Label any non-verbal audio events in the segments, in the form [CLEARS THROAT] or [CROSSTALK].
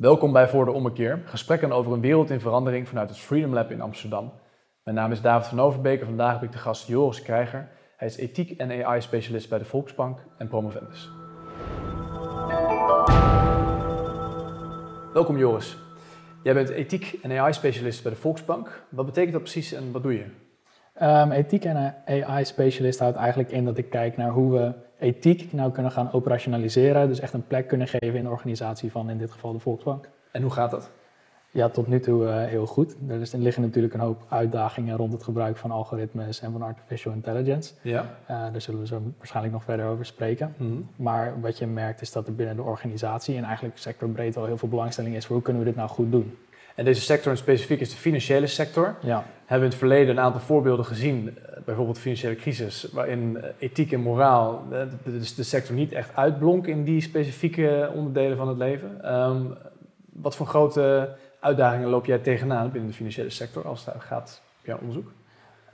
Welkom bij Voor de Ommekeer, gesprekken over een wereld in verandering vanuit het Freedom Lab in Amsterdam. Mijn naam is David van Overbeek en vandaag heb ik de gast Joris Krijger. Hij is ethiek en AI-specialist bij de Volksbank en promovendus. Welkom Joris. Jij bent ethiek en AI-specialist bij de Volksbank. Wat betekent dat precies en wat doe je? Um, ethiek en AI-specialist houdt eigenlijk in dat ik kijk naar hoe we ethiek nou kunnen gaan operationaliseren. Dus echt een plek kunnen geven in de organisatie van in dit geval de Volksbank. En hoe gaat dat? Ja, tot nu toe uh, heel goed. Er liggen natuurlijk een hoop uitdagingen rond het gebruik van algoritmes en van artificial intelligence. Ja. Uh, daar zullen we zo waarschijnlijk nog verder over spreken. Mm -hmm. Maar wat je merkt is dat er binnen de organisatie en eigenlijk sectorbreed al heel veel belangstelling is voor hoe kunnen we dit nou goed doen. En deze sector in specifiek is de financiële sector. Ja. Hebben in het verleden een aantal voorbeelden gezien, eh, bijvoorbeeld de financiële crisis, waarin ethiek en moraal de, de, de sector niet echt uitblonk in die specifieke onderdelen van het leven. Um, wat voor grote uitdagingen loop jij tegenaan binnen de financiële sector als het gaat op jouw onderzoek?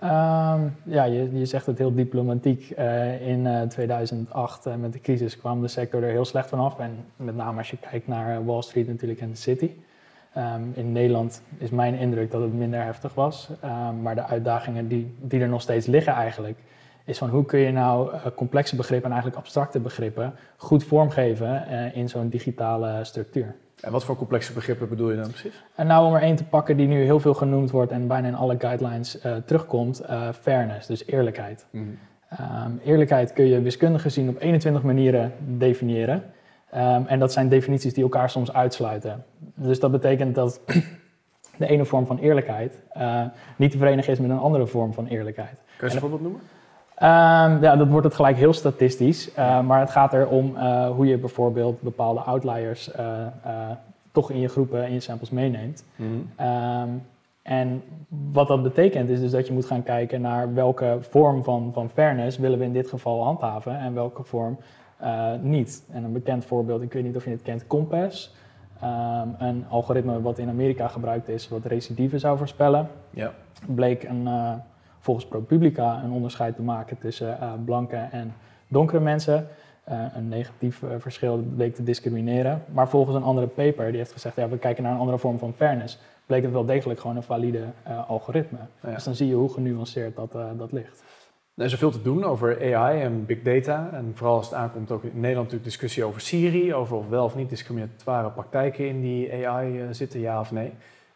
Um, ja, je, je zegt het heel diplomatiek. Uh, in uh, 2008 uh, met de crisis kwam de sector er heel slecht vanaf. En met name als je kijkt naar Wall Street natuurlijk en de City. Um, in Nederland is mijn indruk dat het minder heftig was. Um, maar de uitdagingen die, die er nog steeds liggen eigenlijk... is van hoe kun je nou uh, complexe begrippen en eigenlijk abstracte begrippen... goed vormgeven in zo'n digitale structuur. En wat voor complexe begrippen bedoel je dan precies? En nou om er één te pakken die nu heel veel genoemd wordt en bijna in alle guidelines uh, terugkomt, uh, fairness, dus eerlijkheid. Mm. Um, eerlijkheid kun je wiskundig gezien op 21 manieren definiëren. Um, en dat zijn definities die elkaar soms uitsluiten. Dus dat betekent dat [CLEARS THROAT] de ene vorm van eerlijkheid uh, niet te verenigen is met een andere vorm van eerlijkheid. Kun je een voorbeeld noemen? Um, ja, dat wordt het gelijk heel statistisch. Uh, maar het gaat erom uh, hoe je bijvoorbeeld bepaalde outliers toch in je groepen, in je samples meeneemt. Mm -hmm. um, en wat dat betekent is dus dat je moet gaan kijken naar welke vorm van, van fairness willen we in dit geval handhaven en welke vorm niet. En een bekend voorbeeld, ik weet niet of je het kent, Compass. Um, een algoritme wat in Amerika gebruikt is, wat recidive zou voorspellen. Ja. Bleek een volgens ProPublica een onderscheid te maken tussen uh, blanke en donkere mensen. Een negatief verschil bleek te discrimineren. Maar volgens een andere paper, die heeft gezegd, ja, we kijken naar een andere vorm van fairness, bleek het wel degelijk gewoon een valide algoritme. Ja. Dus dan zie je hoe genuanceerd dat, dat ligt. Er is er veel te doen over AI en big data. En vooral als het aankomt ook in Nederland natuurlijk discussie over Siri, over of wel of niet discriminatoire praktijken in die AI zitten, ja of nee.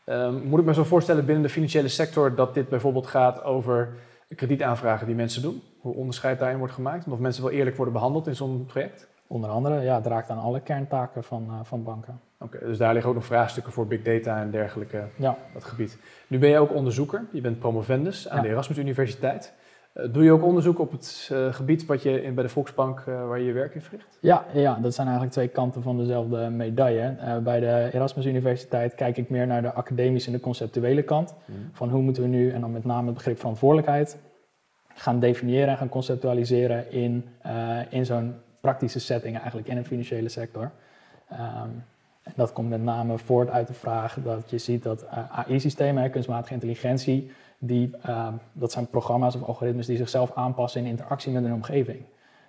Um, moet ik me zo voorstellen binnen de financiële sector dat dit bijvoorbeeld gaat over kredietaanvragen die mensen doen? Hoe onderscheid daarin wordt gemaakt? of mensen wel eerlijk worden behandeld in zo'n project? Onder andere, ja, het raakt aan alle kerntaken van, uh, van banken. Oké, dus daar liggen ook nog vraagstukken voor big data en dergelijke, ja. dat gebied. Nu ben je ook onderzoeker, je bent promovendus aan ja. de Erasmus Universiteit. Uh, doe je ook onderzoek op het uh, gebied wat je in, bij de Volksbank, uh, waar je je werk in verricht? Ja, ja, dat zijn eigenlijk twee kanten van dezelfde medaille. bij de Erasmus Universiteit kijk ik meer naar de academische en de conceptuele kant. Mm. Van hoe moeten we nu, en dan met name het begrip verantwoordelijkheid, gaan definiëren en gaan conceptualiseren in, in zo'n praktische setting, eigenlijk in een financiële sector. Um, en dat komt met name voort uit de vraag dat je ziet dat AI-systemen, kunstmatige intelligentie, die, uh, dat zijn programma's of algoritmes die zichzelf aanpassen in interactie met hun omgeving.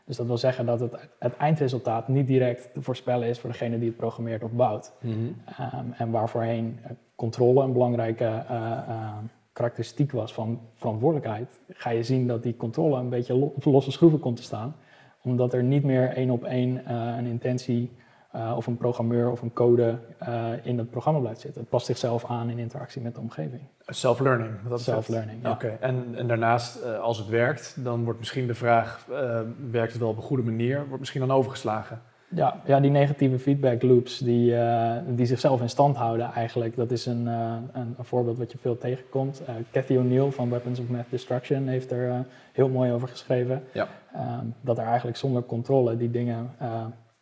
Dus dat wil zeggen dat het, het eindresultaat niet direct te voorspellen is voor degene die het programmeert of bouwt. Mm -hmm. um, en waarvoorheen controle een belangrijke uh, uh, karakteristiek was van verantwoordelijkheid, ga je zien dat die controle een beetje op losse schroeven komt te staan. Omdat er niet meer één op één een intentie uh, of een programmeur of een code uh, in het programma blijft zitten. Het past zichzelf aan in interactie met de omgeving. Self-learning. Self-learning, ja. Oké, en, en, daarnaast, uh, als het werkt, dan wordt misschien de vraag, werkt het wel op een goede manier, wordt misschien dan overgeslagen? Ja, ja die negatieve feedback loops die, die zichzelf in stand houden eigenlijk, dat is een, een, een voorbeeld wat je veel tegenkomt. Cathy O'Neill van Weapons of Math Destruction heeft er heel mooi over geschreven. Ja. Um, dat er eigenlijk zonder controle die dingen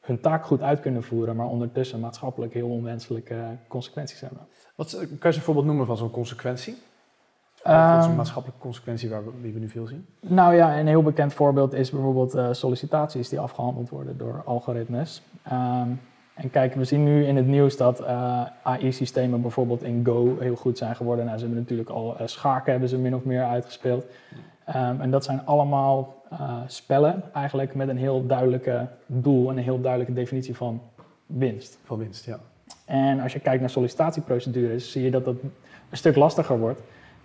hun taak goed uit kunnen voeren, maar ondertussen maatschappelijk heel onwenselijke consequenties hebben. Wat, kan je een voorbeeld noemen van zo'n consequentie? Um, zo'n maatschappelijke consequentie waar we, die we nu veel zien? Nou ja, een heel bekend voorbeeld is bijvoorbeeld uh, sollicitaties die afgehandeld worden door algoritmes. Um, en kijk, we zien nu in het nieuws dat uh, AI-systemen bijvoorbeeld in Go heel goed zijn geworden. Nou, ze hebben natuurlijk al uh, schaken hebben ze min of meer uitgespeeld. Um, en dat zijn allemaal uh, spellen eigenlijk met een heel duidelijke doel en een heel duidelijke definitie van winst. Van winst, ja. En als je kijkt naar sollicitatieprocedures, zie je dat dat een stuk lastiger wordt.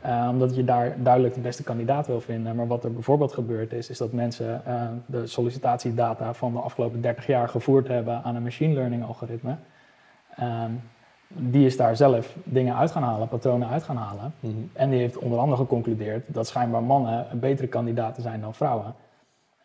Uh, omdat je daar duidelijk de beste kandidaat wil vinden. Maar wat er bijvoorbeeld gebeurd is, is dat mensen uh, de sollicitatiedata van de afgelopen 30 jaar gevoerd hebben aan een machine learning algoritme. Um, die is daar zelf dingen uit gaan halen, patronen uit gaan halen. Mm -hmm. En die heeft onder andere geconcludeerd dat schijnbaar mannen een betere kandidaten zijn dan vrouwen.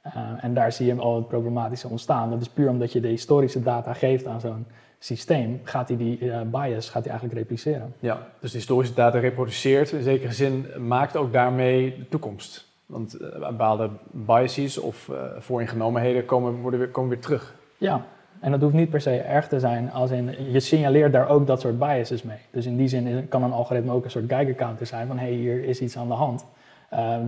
Uh, en daar zie je al het problematische ontstaan. Dat is puur omdat je de historische data geeft aan zo'n systeem, gaat hij die uh, bias gaat hij eigenlijk repliceren. Ja, dus de historische data reproduceert, in zekere zin maakt ook daarmee de toekomst. Want uh, bepaalde biases of uh, vooringenomenheden komen, worden weer, komen weer terug. Ja, en dat hoeft niet per se erg te zijn, als in, je signaleert daar ook dat soort biases mee. Dus in die zin kan een algoritme ook een soort Geiger-counter zijn van hé, hey, hier is iets aan de hand.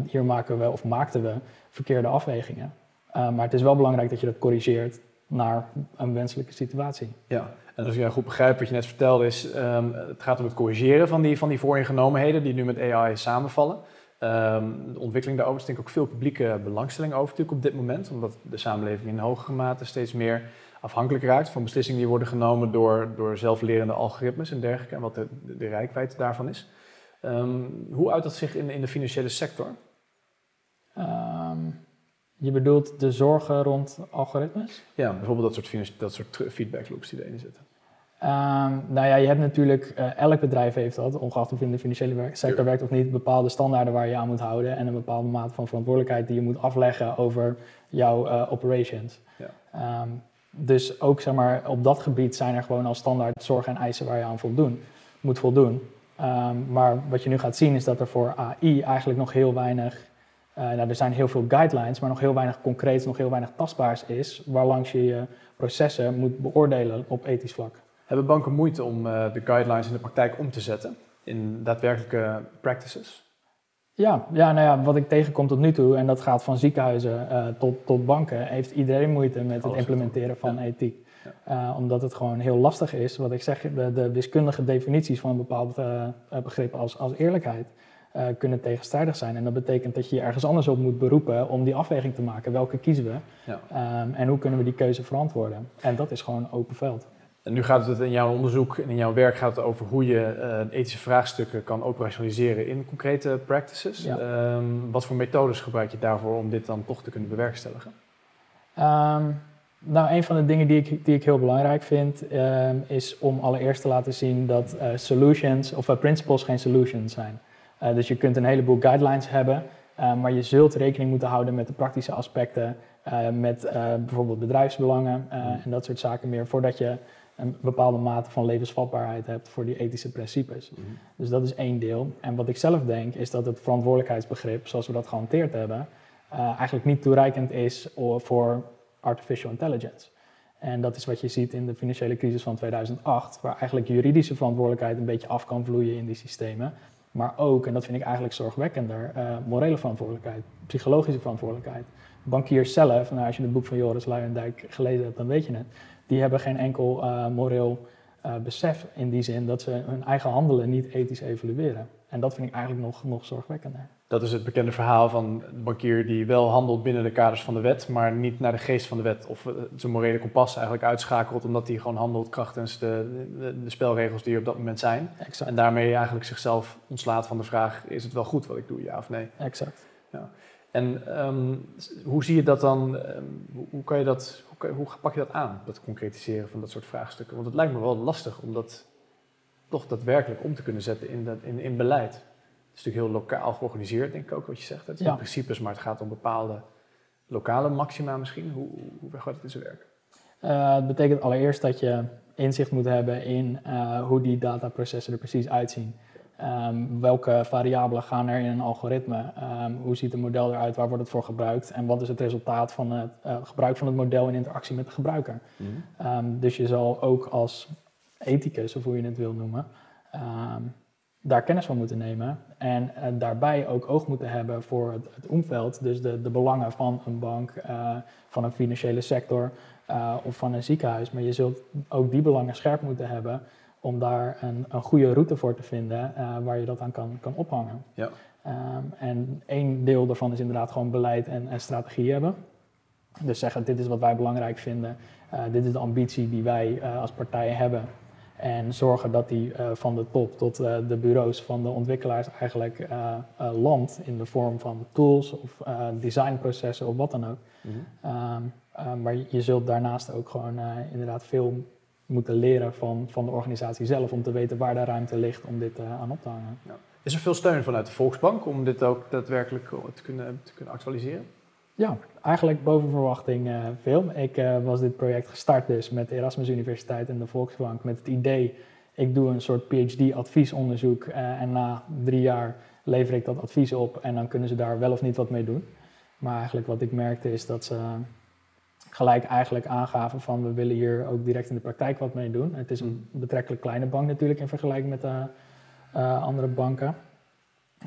hier maken we of maakten we verkeerde afwegingen. maar het is wel belangrijk dat je dat corrigeert naar een wenselijke situatie. Ja, en als ik goed begrijp wat je net vertelde, is um, het gaat om het corrigeren van die, van die vooringenomenheden die nu met AI samenvallen. Um, de ontwikkeling daarover is denk ik ook veel publieke belangstelling over natuurlijk op dit moment, omdat de samenleving in hogere mate steeds meer afhankelijk raakt van beslissingen die worden genomen door, door zelflerende algoritmes en dergelijke en wat de, de, de rijkwijde daarvan is. Um, hoe uit dat zich in, in de financiële sector? Je bedoelt de zorgen rond algoritmes? Ja, bijvoorbeeld dat soort, dat soort feedback loops die erin zitten. Um, nou ja, je hebt natuurlijk, uh, elk bedrijf heeft dat, ongeacht of je in de financiële sector werkt of niet, bepaalde standaarden waar je aan moet houden en een bepaalde mate van verantwoordelijkheid die je moet afleggen over jouw uh, operations. Ja. Um, dus ook zeg maar, op dat gebied zijn er gewoon al standaard zorgen en eisen waar je aan voldoen, moet voldoen. Um, maar wat je nu gaat zien is dat er voor AI eigenlijk nog heel weinig uh, nou, er zijn heel veel guidelines, maar nog heel weinig concreets, nog heel weinig tastbaars is, waarlangs je je processen moet beoordelen op ethisch vlak. Hebben banken moeite om uh, de guidelines in de praktijk om te zetten in daadwerkelijke practices? Ja, ja, nou ja, wat ik tegenkom tot nu toe, en dat gaat van ziekenhuizen uh, tot, tot banken, heeft iedereen moeite met het implementeren van ja. ethiek. Ja. omdat het gewoon heel lastig is, wat ik zeg, de, de wiskundige definities van een bepaald begrip als, als eerlijkheid uh, kunnen tegenstrijdig zijn. En dat betekent dat je je ergens anders op moet beroepen om die afweging te maken. Welke kiezen we? Ja. Um, en hoe kunnen we die keuze verantwoorden? En dat is gewoon open veld. En nu gaat het in jouw onderzoek en in jouw werk gaat het over hoe je uh, ethische vraagstukken kan operationaliseren in concrete practices. Ja. Um, wat voor methodes gebruik je daarvoor om dit dan toch te kunnen bewerkstelligen? Um, nou, een van de dingen die ik, die ik heel belangrijk vind, is om allereerst te laten zien dat uh, solutions of principles geen solutions zijn. Uh, dus je kunt een heleboel guidelines hebben, uh, maar je zult rekening moeten houden met de praktische aspecten, uh, met bijvoorbeeld bedrijfsbelangen en dat soort zaken meer, voordat je een bepaalde mate van levensvatbaarheid hebt voor die ethische principes. Mm -hmm. Dus dat is één deel. En wat ik zelf denk, is dat het verantwoordelijkheidsbegrip, zoals we dat gehanteerd hebben, eigenlijk niet toereikend is voor artificial intelligence. En dat is wat je ziet in de financiële crisis van 2008, waar eigenlijk juridische verantwoordelijkheid een beetje af kan vloeien in die systemen. Maar ook, en dat vind ik eigenlijk zorgwekkender, uh, morele verantwoordelijkheid, psychologische verantwoordelijkheid. Bankiers zelf, nou, als je het boek van Joris Luijendijk gelezen hebt, dan weet je het. Die hebben geen enkel uh, moreel uh, besef in die zin dat ze hun eigen handelen niet ethisch evalueren. En dat vind ik eigenlijk nog, nog zorgwekkender. Dat is het bekende verhaal van de bankier die wel handelt binnen de kaders van de wet, maar niet naar de geest van de wet of zijn morele kompas eigenlijk uitschakelt, omdat hij gewoon handelt krachtens de, de, de spelregels die er op dat moment zijn. Exact. En daarmee eigenlijk zichzelf ontslaat van de vraag: is het wel goed wat ik doe, ja of nee? Exact. Ja. En um, hoe zie je dat dan? Um, hoe, kan je dat, hoe, hoe pak je dat aan, dat concretiseren van dat soort vraagstukken? Want het lijkt me wel lastig om dat toch daadwerkelijk om te kunnen zetten in, dat, in, in beleid. Het is natuurlijk heel lokaal georganiseerd, denk ik ook wat je zegt. Het zijn ja. principes, maar het gaat om bepaalde lokale maxima misschien. Hoe, hoe gaat het in zijn werk? Uh, het betekent allereerst dat je inzicht moet hebben in uh, hoe die dataprocessen er precies uitzien. Um, welke variabelen gaan er in een algoritme? Um, hoe ziet het model eruit? Waar wordt het voor gebruikt? En wat is het resultaat van het uh, gebruik van het model in interactie met de gebruiker? Mm -hmm. um, dus je zal ook als ethicus, of hoe je het wil noemen, daar kennis van moeten nemen. En uh, daarbij ook oog moeten hebben voor het, het omveld, dus de, de, belangen van een bank, uh, van een financiële sector uh, of van een ziekenhuis. Maar je zult ook die belangen scherp moeten hebben om daar een, een goede route voor te vinden waar je dat aan kan, kan ophangen. Ja. Um, en één deel daarvan is inderdaad gewoon beleid en, en strategie hebben. Dus zeggen, dit is wat wij belangrijk vinden, dit is de ambitie die wij als partij hebben. En zorgen dat die uh, van de top tot uh, de bureaus van de ontwikkelaars eigenlijk uh, landt in de vorm van tools of designprocessen of wat dan ook. Mm um, maar je zult daarnaast ook gewoon inderdaad veel moeten leren van, van de organisatie zelf om te weten waar de ruimte ligt om dit aan op te hangen. Ja. Is er veel steun vanuit de Volksbank om dit ook daadwerkelijk te kunnen, te kunnen actualiseren? Ja, eigenlijk boven verwachting uh, veel. Ik uh, was dit project gestart dus met de Erasmus Universiteit en de Volksbank met het idee, ik doe een soort PhD-adviesonderzoek uh, en na drie jaar lever ik dat advies op en dan kunnen ze daar wel of niet wat mee doen. Maar eigenlijk wat ik merkte is dat ze gelijk eigenlijk aangaven van we willen hier ook direct in de praktijk wat mee doen. Het is een mm. betrekkelijk kleine bank natuurlijk in vergelijking met andere banken.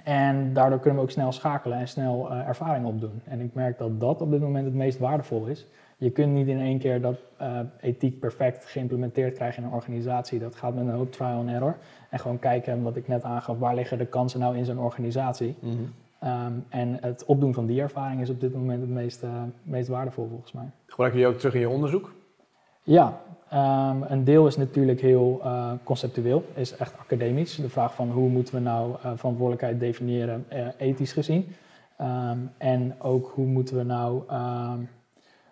En daardoor kunnen we ook snel schakelen en snel uh, ervaring opdoen. En ik merk dat dat op dit moment het meest waardevol is. Je kunt niet in één keer dat uh, ethiek perfect geïmplementeerd krijgen in een organisatie. Dat gaat met een hoop trial and error. En gewoon kijken, wat ik net aangaf, waar liggen de kansen nou in zo'n organisatie. Mm um, en het opdoen van die ervaring is op dit moment het meest, uh, meest waardevol volgens mij. Gebruik je ook terug in je onderzoek? Ja, Um, een deel is natuurlijk heel uh, conceptueel, is echt academisch. De vraag van hoe moeten we nou uh, verantwoordelijkheid definiëren, uh, ethisch gezien. Um, en ook hoe moeten we nou, um,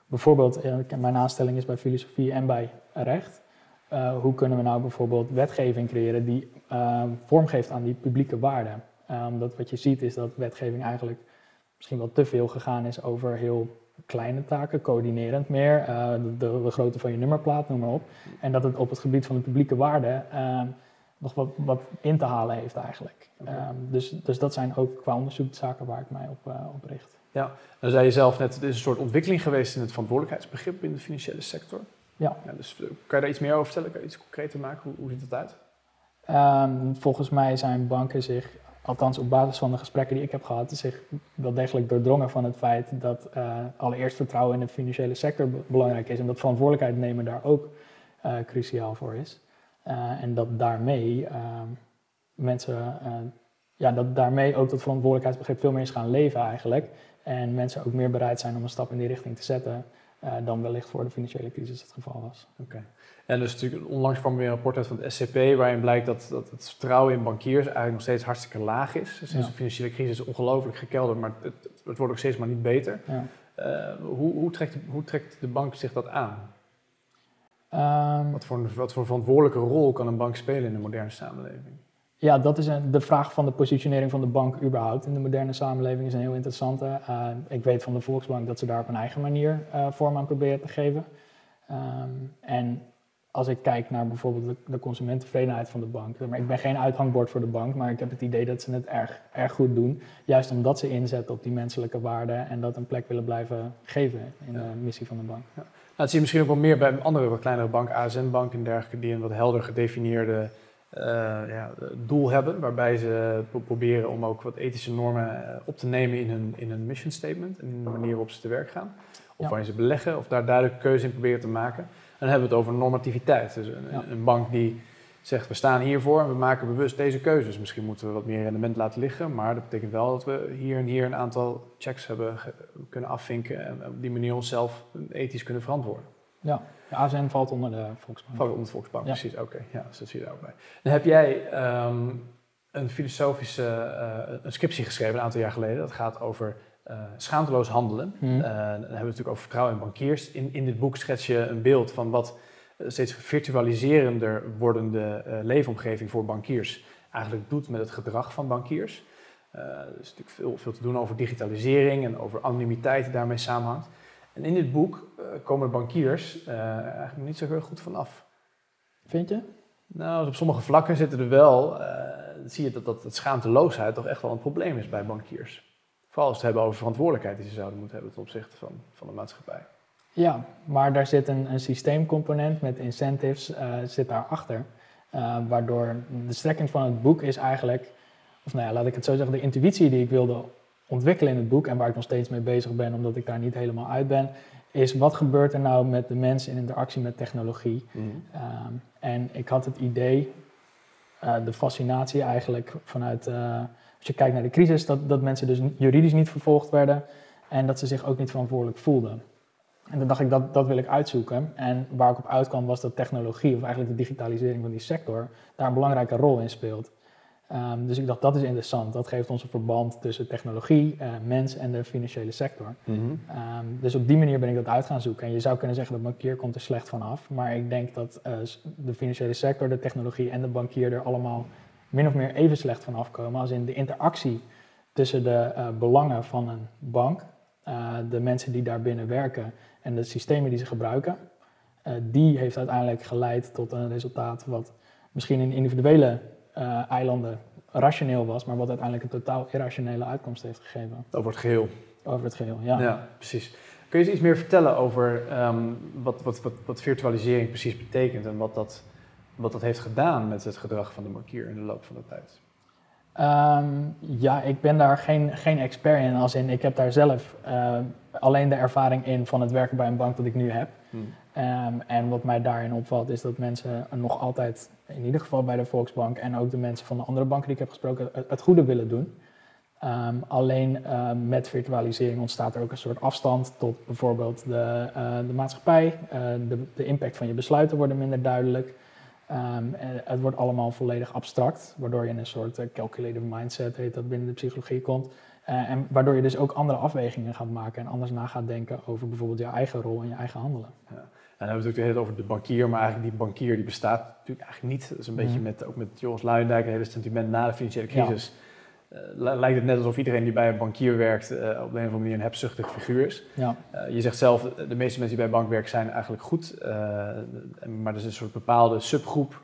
bijvoorbeeld, mijn aanstelling is bij filosofie en bij recht. hoe kunnen we nou bijvoorbeeld wetgeving creëren die vormgeeft aan die publieke waarden? omdat wat je ziet is dat wetgeving eigenlijk misschien wel te veel gegaan is over heel kleine taken, coördinerend meer, uh, de, de, grootte van je nummerplaat, noem maar op. En dat het op het gebied van de publieke waarde uh, nog wat, wat in te halen heeft eigenlijk. Okay. Um, dus, dus dat zijn ook qua onderzoek zaken waar ik mij op, uh, op richt. Ja, dan zei je zelf net, het is een soort ontwikkeling geweest in het verantwoordelijkheidsbegrip in de financiële sector. Ja. ja dus kan je daar iets meer over vertellen? Kan je iets concreter maken? Hoe, hoe ziet dat uit? Um, volgens mij zijn banken zich althans op basis van de gesprekken die ik heb gehad, zich wel degelijk doordrongen van het feit dat uh, allereerst vertrouwen in de financiële sector belangrijk is en dat verantwoordelijkheid nemen daar ook uh, cruciaal voor is. Uh, en dat daarmee ehm, mensen, ja, dat daarmee ook dat verantwoordelijkheidsbegrip veel meer is gaan leven eigenlijk. En mensen ook meer bereid zijn om een stap in die richting te zetten dan wellicht voor de financiële crisis het geval was. Oké. En dus natuurlijk onlangs kwam weer een rapport uit van het SCP waarin blijkt dat, dat het vertrouwen in bankiers eigenlijk nog steeds hartstikke laag is. Sinds dus de financiële crisis is ongelooflijk gekelderd, maar het, het, wordt ook steeds maar niet beter. Ja. Uh, hoe, hoe, trekt, hoe trekt de bank zich dat aan? Um, wat, voor, wat voor verantwoordelijke rol kan een bank spelen in de moderne samenleving? Ja, dat is een, de vraag van de positionering van de bank überhaupt in de moderne samenleving is een heel interessante. Uh, ik weet van de Volksbank dat ze daar op een eigen manier uh, vorm aan proberen te geven. Um, en als ik kijk naar bijvoorbeeld de, de, consumenttevredenheid van de bank. Maar ik ben geen uithangbord voor de bank, maar ik heb het idee dat ze het erg, erg goed doen. Juist omdat ze inzetten op die menselijke waarden en dat een plek willen blijven geven in de missie van de bank. Ja. Nou, dat zie je misschien ook wel meer bij andere wat kleinere banken, ASN-bank en dergelijke, die een wat helder gedefinieerde ja, doel hebben. Waarbij ze proberen om ook wat ethische normen eh, op te nemen in hun, in hun mission statement en in de manier waarop ze te werk gaan. Of waarin ze beleggen, of daar duidelijk keuze in proberen te maken dan hebben we het over normativiteit. Dus een, een, bank die zegt, we staan hiervoor en we maken bewust deze keuzes. Misschien moeten we wat meer rendement laten liggen, maar dat betekent wel dat we hier en hier een aantal checks hebben kunnen afvinken en op die manier onszelf ethisch kunnen verantwoorden. Ja, de ASN valt onder de Volksbank. Valt onder de Volksbank, precies. Oké, ja, dus dat zie je daar ook bij. Dan heb jij um, een filosofische uh, een scriptie geschreven een aantal jaar geleden. Dat gaat over uh, schaamteloos handelen. Mm. Uh, dan hebben we het natuurlijk over vertrouwen in bankiers. In, in dit boek schets je een beeld van wat eh, steeds virtualiserender wordende leefomgeving voor bankiers eigenlijk doet met het gedrag van bankiers. er is natuurlijk veel, veel te doen over digitalisering en over anonimiteit die daarmee samenhangt. En in dit boek komen bankiers eigenlijk niet zo heel goed vanaf. Vind je? Nou, op sommige vlakken zitten er wel, zie je dat, dat, dat schaamteloosheid toch echt wel een probleem is bij bankiers. Vooral als we het hebben over verantwoordelijkheid die ze zouden moeten hebben ten opzichte van, van de maatschappij. Ja, maar daar zit een, een systeemcomponent met incentives uh, zit daarachter. Uh, waardoor de strekking van het boek is eigenlijk, of nou ja, laat ik het zo zeggen, de intuïtie die ik wilde ontwikkelen in het boek en waar ik nog steeds mee bezig ben, omdat ik daar niet helemaal uit ben, is wat gebeurt er nou met de mensen in interactie met technologie? Mm. en ik had het idee, uh, de fascinatie eigenlijk vanuit als je kijkt naar de crisis, dat, dat mensen dus juridisch niet vervolgd werden en dat ze zich ook niet verantwoordelijk voelden. En toen dacht ik, dat, dat wil ik uitzoeken. En waar ik op uitkwam was dat technologie, of eigenlijk de digitalisering van die sector, daar een belangrijke rol in speelt. Ehm, dus ik dacht, dat is interessant. Dat geeft ons een verband tussen technologie, uh, mens en de financiële sector. Mhm. Ehm, dus op die manier ben ik dat uit gaan zoeken. En je zou kunnen zeggen dat bankier komt er slecht van af. Maar ik denk dat uh, de financiële sector, de technologie en de bankier er allemaal min of meer even slecht van afkomen. Als in de interactie tussen de uh, belangen van een bank, de mensen die daarbinnen werken en de systemen die ze gebruiken. die heeft uiteindelijk geleid tot een resultaat wat misschien in individuele uh, eilanden rationeel was, maar wat uiteindelijk een totaal irrationele uitkomst heeft gegeven. Over het geheel. Over het geheel, ja. Ja, precies. Kun je eens iets meer vertellen over ehm, wat, wat, wat, wat, virtualisering precies betekent en wat dat, wat dat heeft gedaan met het gedrag van de bankier in de loop van de tijd? Um, ja, ik ben daar geen, geen expert in. Als in, ik heb daar zelf uh, alleen de ervaring in van het werken bij een bank dat ik nu heb. Hmm. Um, en wat mij daarin opvalt is dat mensen nog altijd, in ieder geval bij de Volksbank en ook de mensen van de andere banken die ik heb gesproken, het, goede willen doen. Um, alleen um, met virtualisering ontstaat er ook een soort afstand tot bijvoorbeeld de, uh, de maatschappij. Uh, de, de, impact van je besluiten worden minder duidelijk. het wordt allemaal volledig abstract, waardoor je in een soort uh, calculative mindset, heet dat binnen de psychologie, komt. en waardoor je dus ook andere afwegingen gaat maken en anders na gaat denken over bijvoorbeeld je eigen rol en je eigen handelen. Ja dan hebben we het natuurlijk over de bankier, maar eigenlijk die bankier die bestaat natuurlijk eigenlijk niet. Dat is een beetje mhm. met, ook met Joris Luijendijk, het hele sentiment na de financiële crisis. Ja. Uh, lijkt het net alsof iedereen die bij een bankier werkt uh, op de een of andere manier een hebzuchtig figuur is. Ja. Uh, je zegt zelf, de meeste mensen die bij een bank werken zijn eigenlijk goed. maar er is een soort bepaalde subgroep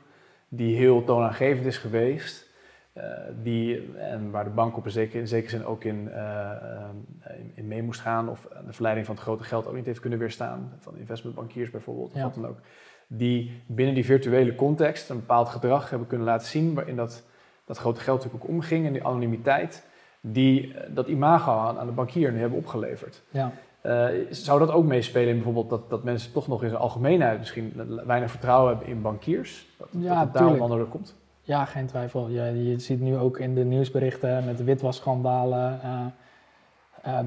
die heel toonaangevend is geweest. Uh, die, en waar de bank op een zekere, in zekere zin ook in, in, in, mee moest gaan, of de verleiding van het grote geld ook niet heeft kunnen weerstaan, van investmentbankiers bijvoorbeeld, of wat dan ook, die binnen die virtuele context een bepaald gedrag hebben kunnen laten zien, waarin dat, dat grote geld natuurlijk ook omging en die anonimiteit, die dat imago aan, aan de bankier nu hebben opgeleverd. Ja. Uh, zou dat ook meespelen in bijvoorbeeld dat, dat mensen toch nog in zijn algemeenheid misschien weinig vertrouwen hebben in bankiers? Dat, ja, dat het daarom onder komt? Ja, geen twijfel. Je, je ziet nu ook in de nieuwsberichten met de witwasschandalen. Uh,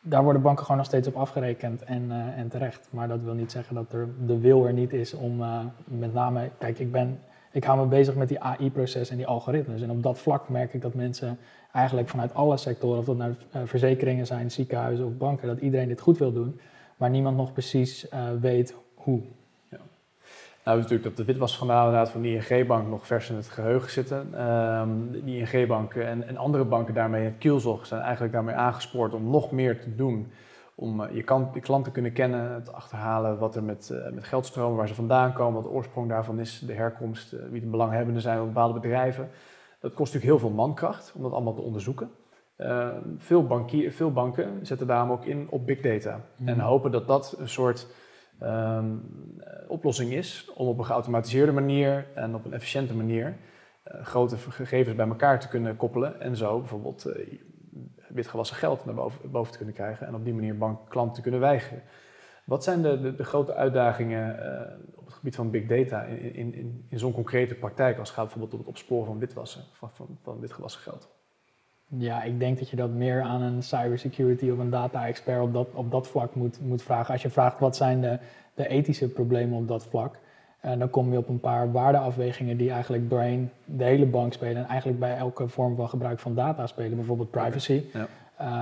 daar worden banken gewoon nog steeds op afgerekend en, uh, en terecht. Maar dat wil niet zeggen dat er de wil er niet is om met name... Kijk, ik, ben, ik hou me bezig met die AI-proces en die algoritmes. En op dat vlak merk ik dat mensen eigenlijk vanuit alle sectoren... of dat nou verzekeringen zijn, ziekenhuizen of banken... dat iedereen dit goed wil doen, maar niemand nog precies weet hoe. Nou, natuurlijk dat de witwasschandaal inderdaad van de ING-bank nog vers in het geheugen zitten. Um, die ING-bank en, en, andere banken daarmee in het kielzog zijn eigenlijk daarmee aangespoord om nog meer te doen. Om uh, je, kan, je klant te kunnen kennen, het achterhalen wat er met, uh, met geldstromen, waar ze vandaan komen, wat de oorsprong daarvan is, de herkomst, uh, wie de belanghebbenden zijn van bepaalde bedrijven. Dat kost natuurlijk heel veel mankracht om dat allemaal te onderzoeken. Ehm, veel, bankier, veel banken zetten daarom ook in op big data mm. en hopen dat dat een soort um, oplossing is om op een geautomatiseerde manier en op een efficiënte manier uh, grote gegevens bij elkaar te kunnen koppelen en zo bijvoorbeeld uh, witgewassen geld naar boven, boven, te kunnen krijgen en op die manier bankklanten te kunnen weigeren. Wat zijn de, de, grote uitdagingen uh, op het gebied van big data in, in, in, in zo'n concrete praktijk als het gaat bijvoorbeeld om het opsporen van witwassen, van, van witgewassen geld? Ja, ik denk dat je dat meer aan een cybersecurity of een data-expert op dat, op dat vlak moet, moet vragen. Als je vraagt wat zijn de, de ethische problemen op dat vlak, uh, dan kom je op een paar waardeafwegingen die eigenlijk doorheen de hele bank spelen en eigenlijk bij elke vorm van gebruik van data spelen. Bijvoorbeeld privacy ja.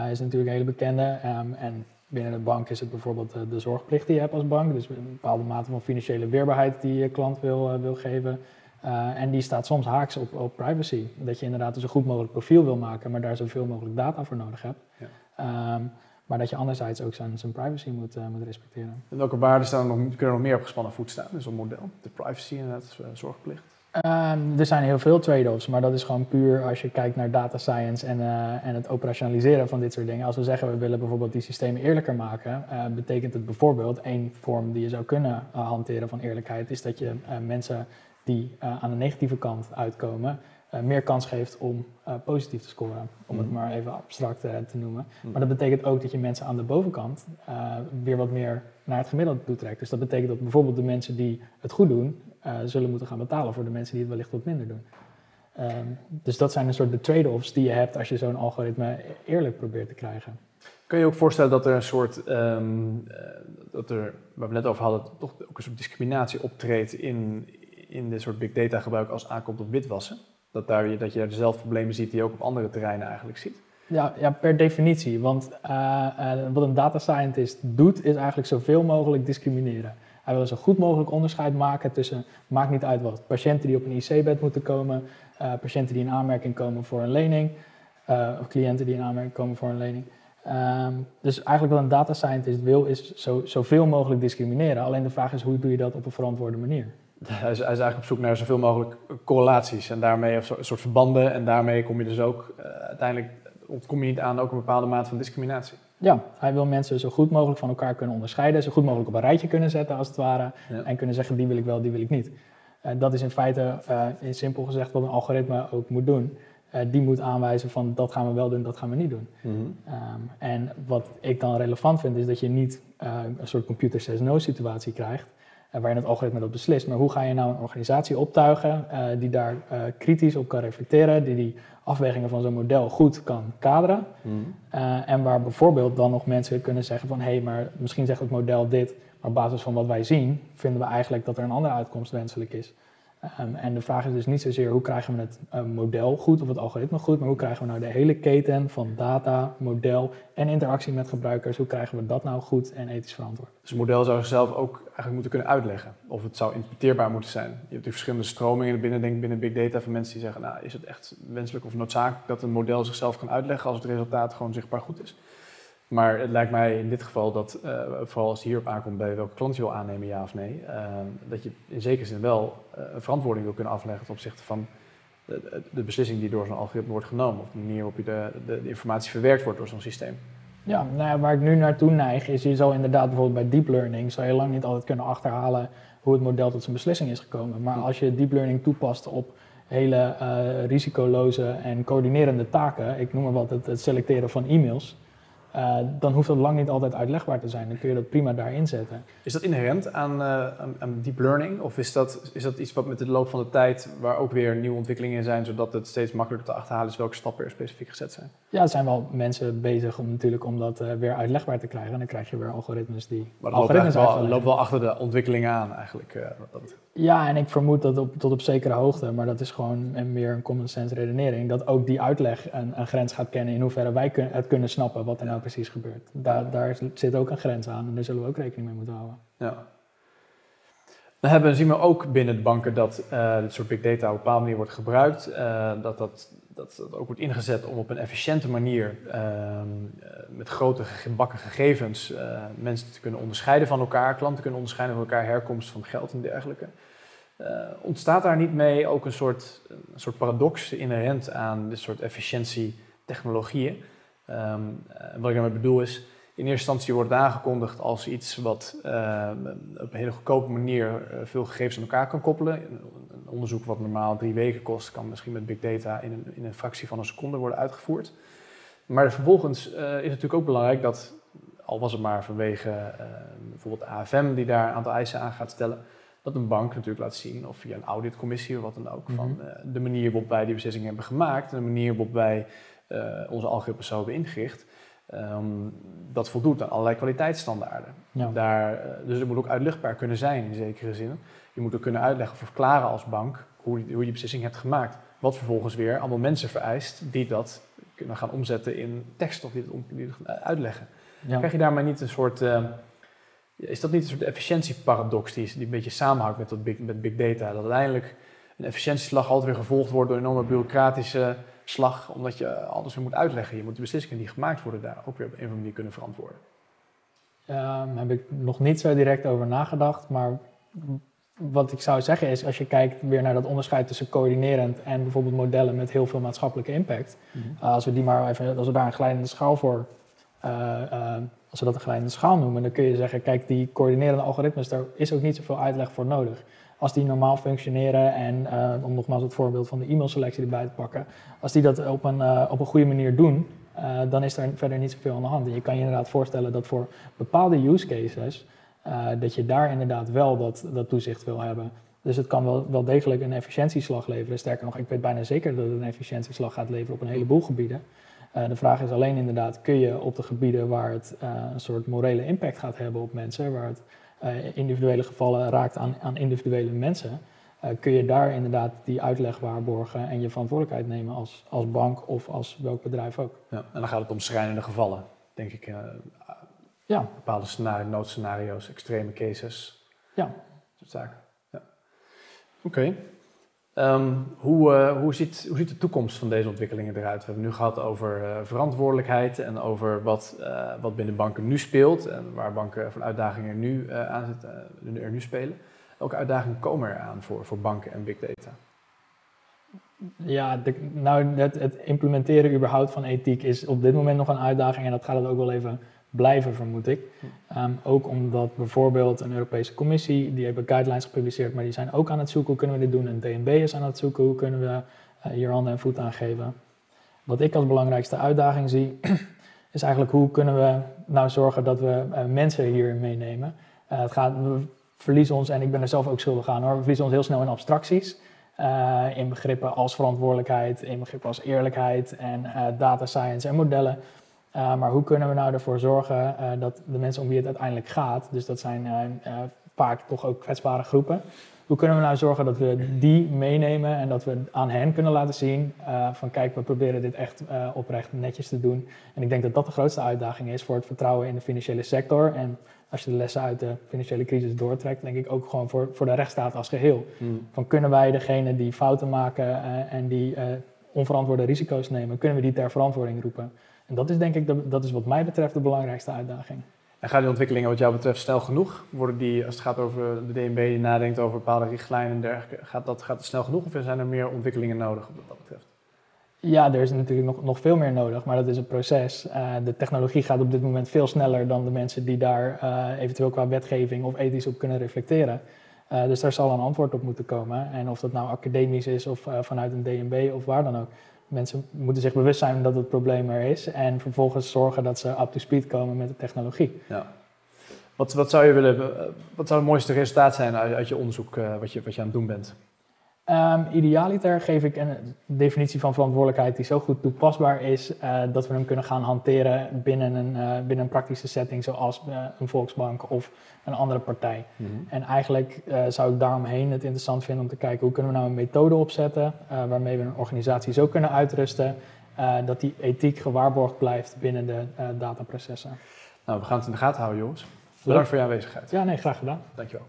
uh, is natuurlijk een hele bekende. Um, en binnen de bank is het bijvoorbeeld de zorgplicht die je hebt als bank. Dus een bepaalde mate van financiële weerbaarheid die je klant wil, uh, wil geven. Uh, en die staat soms haaks op, op privacy. Dat je inderdaad een zo goed mogelijk profiel wil maken, maar daar zoveel mogelijk data voor nodig hebt. Ja. Um, maar dat je anderzijds ook zijn, zijn privacy moet, uh, moet respecteren. En welke waarden staan er nog, kunnen er nog meer op gespannen voet staan in zo'n model? De privacy inderdaad, uh, zorgplicht? Um, er zijn heel veel trade-offs, maar dat is gewoon puur als je kijkt naar data science en, uh, en het operationaliseren van dit soort dingen. Als we zeggen we willen bijvoorbeeld die systemen eerlijker maken, betekent het bijvoorbeeld één vorm die je zou kunnen hanteren van eerlijkheid, is dat je mensen die uh, aan de negatieve kant uitkomen, uh, meer kans geeft om uh, positief te scoren. Om het mhm. maar even abstract te noemen. Mhm. Maar dat betekent ook dat je mensen aan de bovenkant weer wat meer naar het gemiddelde toe trekt. Dus dat betekent dat bijvoorbeeld de mensen die het goed doen, zullen moeten gaan betalen voor de mensen die het wellicht wat minder doen. Um, dus dat zijn een soort de trade-offs die je hebt als je zo'n algoritme eerlijk probeert te krijgen. Kun je ook voorstellen dat er een soort, ehm, eh, dat er, waar we net over hadden, toch ook een soort discriminatie optreedt in, in dit soort big data gebruik als aankomt op witwassen? Dat, daar, dat je dezelfde problemen ziet die je ook op andere terreinen eigenlijk ziet? Ja, ja per definitie. Want uh, uh, wat een data scientist doet, is eigenlijk zoveel mogelijk discrimineren. Hij wil zo goed mogelijk onderscheid maken tussen, maakt niet uit wat, patiënten die op een IC-bed moeten komen, uh, patiënten die in aanmerking komen voor een lening, of cliënten die in aanmerking komen voor een lening. Um, dus eigenlijk wat een data scientist wil, is zo, zoveel mogelijk discrimineren. Alleen de vraag is, hoe doe je dat op een verantwoorde manier? Hij is, eigenlijk op zoek naar zoveel mogelijk correlaties en daarmee of een soort verbanden. En daarmee kom je dus ook uiteindelijk ontkom je niet aan ook een bepaalde mate van discriminatie. Ja, hij wil mensen zo goed mogelijk van elkaar kunnen onderscheiden, zo goed mogelijk op een rijtje kunnen zetten als het ware. En kunnen zeggen die wil ik wel, die wil ik niet. Uh, dat is in feite, uh, in simpel gezegd, wat een algoritme ook moet doen. Uh, die moet aanwijzen van dat gaan we wel doen, dat gaan we niet doen. Mm -hmm. um, en wat ik dan relevant vind, is dat je niet een soort computer says no situatie krijgt, waarin het algoritme dat beslist. Maar hoe ga je nou een organisatie optuigen die daar kritisch op kan reflecteren, die die afwegingen van zo'n model goed kan kaderen. Mm. Uh, en waar bijvoorbeeld dan nog mensen kunnen zeggen van hé, hey, maar misschien zegt het model dit, maar op basis van wat wij zien, vinden we eigenlijk dat er een andere uitkomst wenselijk is. Um, en de vraag is dus niet zozeer hoe krijgen we het uh, model goed of het algoritme goed, maar hoe krijgen we nou de hele keten van data, model en interactie met gebruikers, hoe krijgen we dat nou goed en ethisch verantwoord? Dus het model zou zichzelf ook eigenlijk moeten kunnen uitleggen, of het zou interpreteerbaar moeten zijn. Je hebt die verschillende stromingen binnen, denk binnen big data van mensen die zeggen, nou is het echt wenselijk of noodzakelijk dat een model zichzelf kan uitleggen als het resultaat gewoon zichtbaar goed is. Maar het lijkt mij in dit geval dat, uh, vooral als het hierop aankomt bij welke klant je wil aannemen, ja of nee, uh, dat je in zekere zin wel uh, een verantwoording wil kunnen afleggen ten opzichte van de, de beslissing die door zo'n algoritme wordt genomen, of de manier waarop je de, de, de informatie verwerkt wordt door zo'n systeem. Ja, nou ja, waar ik nu naartoe neig is, je zal inderdaad bijvoorbeeld bij deep learning, zal je lang niet altijd kunnen achterhalen hoe het model tot zijn beslissing is gekomen. Maar als je deep learning toepast op hele risicoloze en coördinerende taken, ik noem maar wat, het, het selecteren van e-mails, uh, dan hoeft dat lang niet altijd uitlegbaar te zijn. Dan kun je dat prima daarin zetten. Is dat inherent aan, uh, aan, deep learning? Of is dat, is dat iets wat met de loop van de tijd, waar ook weer nieuwe ontwikkelingen in zijn, zodat het steeds makkelijker te achterhalen is welke stappen er specifiek gezet zijn? Ja, er zijn wel mensen bezig om natuurlijk om dat uh, weer uitlegbaar te krijgen. En dan krijg je weer algoritmes die. Maar dat loopt, wel, loopt wel achter de ontwikkelingen aan eigenlijk. Dat... Ja, en ik vermoed dat op, tot op zekere hoogte, maar dat is gewoon een, meer een common sense redenering, dat ook die uitleg een, een grens gaat kennen in hoeverre wij kun, het kunnen snappen wat er nou precies gebeurt. Daar, daar zit ook een grens aan en daar zullen we ook rekening mee moeten houden. Ja. Dan hebben, zien we ook binnen de banken dat uh, dit soort big data op een bepaalde manier wordt gebruikt. Uh, dat, dat, dat dat ook wordt ingezet om op een efficiënte manier uh, met grote gebakken gegevens mensen te kunnen onderscheiden van elkaar, klanten te kunnen onderscheiden van elkaar, herkomst van geld en dergelijke. ontstaat daar niet mee ook een soort, een soort paradox inherent aan dit soort efficiëntietechnologieën? Um, wat ik daarmee bedoel is, in eerste instantie wordt aangekondigd als iets wat uh, op een hele goedkope manier uh, veel gegevens aan elkaar kan koppelen. Een, onderzoek wat normaal drie weken kost, kan misschien met big data in een, in een fractie van een seconde worden uitgevoerd. Maar vervolgens uh, is het natuurlijk ook belangrijk dat, al was het maar vanwege bijvoorbeeld AFM die daar een aantal eisen aan gaat stellen, dat een bank natuurlijk laat zien, of via een auditcommissie of wat dan ook, mm -hmm. van de manier waarop wij die beslissingen hebben gemaakt en de manier waarop wij uh, onze algoritmes zo hebben ingericht, um, dat voldoet aan allerlei kwaliteitsstandaarden. Ja. Daar, uh, dus het moet ook uitlegbaar kunnen zijn in zekere zin. Je moet ook kunnen uitleggen of verklaren als bank hoe, hoe je beslissing hebt gemaakt. Wat vervolgens weer allemaal mensen vereist die dat kunnen gaan omzetten in tekst of die het, die het uitleggen. Ja. Krijg je daar maar niet een soort. Uh, is dat niet een soort efficiëntieparadox die, die een beetje samenhangt met, dat big, met big data? Dat uiteindelijk een efficiëntieslag altijd weer gevolgd wordt door enorme bureaucratische slag, omdat je alles weer moet uitleggen. Je moet de beslissingen die gemaakt worden daar ook weer op een of andere manier kunnen verantwoorden. Um, heb ik nog niet zo direct over nagedacht, maar wat ik zou zeggen is, als je kijkt weer naar dat onderscheid tussen coördinerend en bijvoorbeeld modellen met heel veel maatschappelijke impact, mm -hmm. uh, als we die maar even, als we daar een glijdende schaal voor, uh, uh, als we dat een glijdende schaal noemen, dan kun je zeggen, kijk, die coördinerende algoritmes, daar is ook niet zoveel uitleg voor nodig als die normaal functioneren en uh, om nogmaals het voorbeeld van de e-mailselectie erbij te pakken, als die dat op een, uh, op een goede manier doen, uh, dan is er verder niet zoveel aan de hand. En je kan je inderdaad voorstellen dat voor bepaalde use cases, dat je daar inderdaad wel dat, dat toezicht wil hebben. Dus het kan wel, wel degelijk een efficiëntieslag leveren. Sterker nog, ik weet bijna zeker dat het een efficiëntieslag gaat leveren op een heleboel gebieden. De vraag is alleen inderdaad, kun je op de gebieden waar het een soort morele impact gaat hebben op mensen, waar het individuele gevallen raakt aan, aan individuele mensen, kun je daar inderdaad die uitleg waarborgen en je verantwoordelijkheid nemen als, als bank of als welk bedrijf ook. Ja, en dan gaat het om schrijnende gevallen, denk ik. ja. Bepaalde scenario, noodscenario's, extreme cases. Ja. Dat soort zaken. Oké. Ehm, hoe, uh, hoe, ziet, hoe ziet de toekomst van deze ontwikkelingen eruit? We hebben nu gehad over uh, verantwoordelijkheid en over wat, uh, wat binnen banken nu speelt en waar banken van uitdagingen nu, aan zitten, er nu spelen. Welke uitdagingen komen er aan voor, voor banken en big data? Ja, nou, het, het, implementeren überhaupt van ethiek is op dit moment nog een uitdaging en dat gaat het ook wel even blijven, vermoed ik. Um, ook omdat bijvoorbeeld een Europese Commissie, die hebben guidelines gepubliceerd, maar die zijn ook aan het zoeken hoe kunnen we dit doen. En DNB is aan het zoeken hoe kunnen we uh, hier handen en voet aan geven. Wat ik als belangrijkste uitdaging zie, [CLEARS THROAT] is eigenlijk hoe kunnen we nou zorgen dat we uh, mensen hier meenemen. Uh, het gaat, we verliezen ons, en ik ben er zelf ook schuldig aan hoor, we verliezen ons heel snel in abstracties. in begrippen als verantwoordelijkheid, in begrippen als eerlijkheid en data science en modellen. Uh, maar hoe kunnen we nou ervoor zorgen uh, dat de mensen om wie het uiteindelijk gaat, dus dat zijn uh, vaak toch ook kwetsbare groepen, hoe kunnen we nou zorgen dat we die meenemen en dat we aan hen kunnen laten zien van kijk, we proberen dit echt oprecht netjes te doen. En ik denk dat dat de grootste uitdaging is voor het vertrouwen in de financiële sector. En als je de lessen uit de financiële crisis doortrekt, denk ik ook gewoon voor, voor de rechtsstaat als geheel. Hmm. Van kunnen wij degene die fouten maken en die onverantwoorde risico's nemen, kunnen we die ter verantwoording roepen? En dat is denk ik, de, dat is wat mij betreft de belangrijkste uitdaging. En gaan die ontwikkelingen wat jou betreft snel genoeg? Worden die, als het gaat over de DNB die nadenkt over bepaalde richtlijnen en dergelijke, gaat dat, gaat het snel genoeg of zijn er meer ontwikkelingen nodig wat dat betreft? Ja, er is natuurlijk nog, nog veel meer nodig, maar dat is een proces. Uh, de technologie gaat op dit moment veel sneller dan de mensen die daar uh, eventueel qua wetgeving of ethisch op kunnen reflecteren. Uh, dus daar zal een antwoord op moeten komen. En of dat nou academisch is of vanuit een DNB of waar dan ook mensen moeten zich bewust zijn dat het probleem er is en vervolgens zorgen dat ze up to speed komen met de technologie. Ja. Wat, wat zou je willen, eh, wat zou het mooiste resultaat zijn uit, je onderzoek uh, wat, je, wat je aan het doen bent? Um, idealiter geef ik een definitie van verantwoordelijkheid die zo goed toepasbaar is uh, dat we hem kunnen gaan hanteren binnen een, uh, binnen een praktische setting zoals uh, een Volksbank of een andere partij. Mm -hmm. En eigenlijk zou ik daaromheen het interessant vinden om te kijken hoe kunnen we nou een methode opzetten waarmee we een organisatie zo kunnen uitrusten dat die ethiek gewaarborgd blijft binnen de dataprocessen. Nou, we gaan het in de gaten houden jongens. Bedankt voor je aanwezigheid. Ja, nee, graag gedaan. Dankjewel.